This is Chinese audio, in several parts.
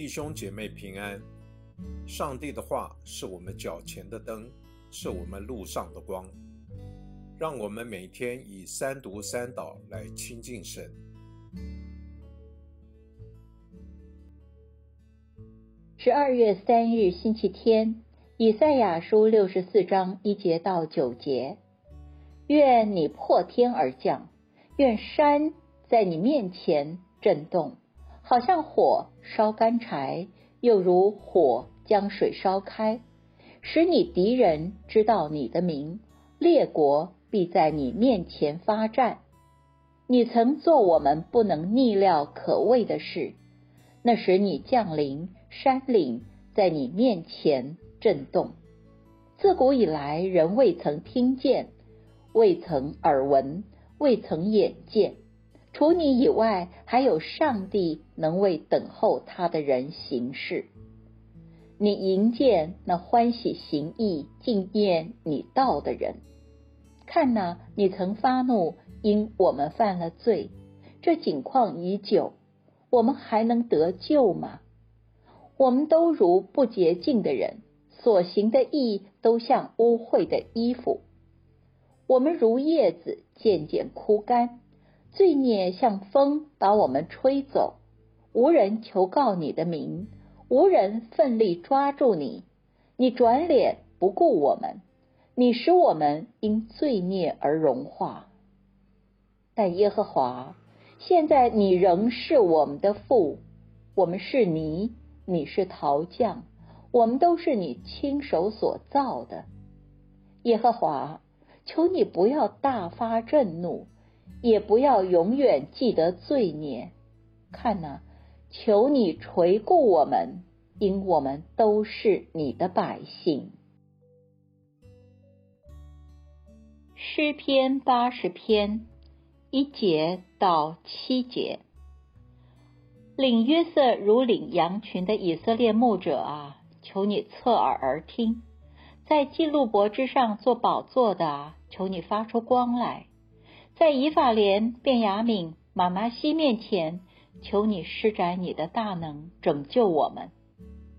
弟兄姐妹平安。上帝的话是我们脚前的灯，是我们路上的光。让我们每天以三读三祷来亲近神。十二月三日星期天，以赛亚书六十四章一节到九节：愿你破天而降，愿山在你面前震动。好像火烧干柴，又如火将水烧开，使你敌人知道你的名，列国必在你面前发战。你曾做我们不能逆料可畏的事，那时你降临，山岭在你面前震动。自古以来，人未曾听见，未曾耳闻，未曾眼见。除你以外，还有上帝能为等候他的人行事。你迎见那欢喜行义、敬念你道的人。看呐，你曾发怒，因我们犯了罪。这景况已久，我们还能得救吗？我们都如不洁净的人，所行的义都像污秽的衣服。我们如叶子，渐渐枯干。罪孽像风把我们吹走，无人求告你的名，无人奋力抓住你，你转脸不顾我们，你使我们因罪孽而融化。但耶和华，现在你仍是我们的父，我们是泥，你是陶匠，我们都是你亲手所造的。耶和华，求你不要大发震怒。也不要永远记得罪孽。看呐，求你垂顾我们，因我们都是你的百姓。诗篇八十篇一节到七节，领约瑟如领羊群的以色列牧者啊，求你侧耳而听；在基路伯之上做宝座的，求你发出光来。在以法莲、便雅悯、马马西面前，求你施展你的大能，拯救我们。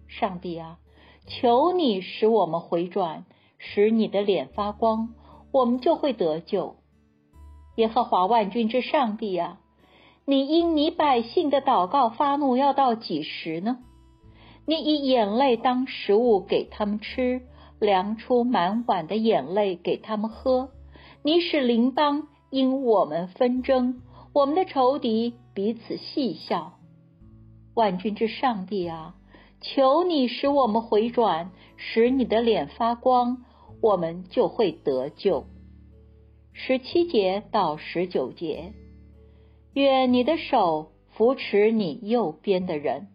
上帝啊，求你使我们回转，使你的脸发光，我们就会得救。耶和华万军之上帝啊，你因你百姓的祷告发怒，要到几时呢？你以眼泪当食物给他们吃，量出满碗的眼泪给他们喝。你使邻邦。因我们纷争，我们的仇敌彼此戏笑。万军之上帝啊，求你使我们回转，使你的脸发光，我们就会得救。十七节到十九节，愿你的手扶持你右边的人，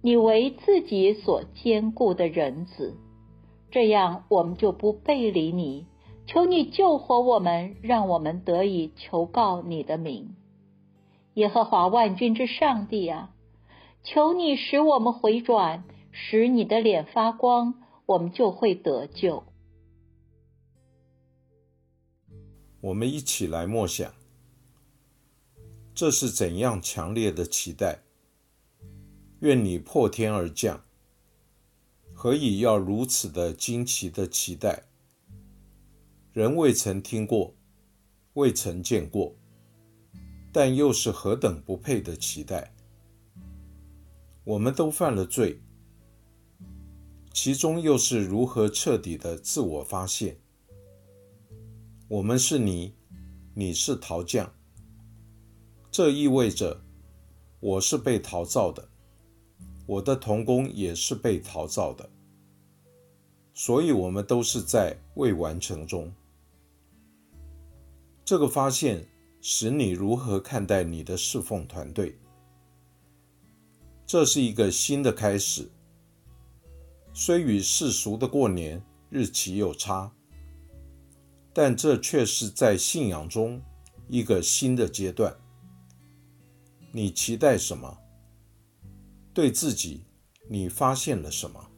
你为自己所坚固的人子，这样我们就不背离你。求你救活我们，让我们得以求告你的名，耶和华万军之上帝啊！求你使我们回转，使你的脸发光，我们就会得救。我们一起来默想，这是怎样强烈的期待？愿你破天而降，何以要如此的惊奇的期待？人未曾听过，未曾见过，但又是何等不配的期待！我们都犯了罪，其中又是如何彻底的自我发现？我们是泥，你是陶匠，这意味着我是被陶造的，我的童工也是被陶造的，所以我们都是在未完成中。这个发现使你如何看待你的侍奉团队？这是一个新的开始，虽与世俗的过年日期有差，但这却是在信仰中一个新的阶段。你期待什么？对自己，你发现了什么？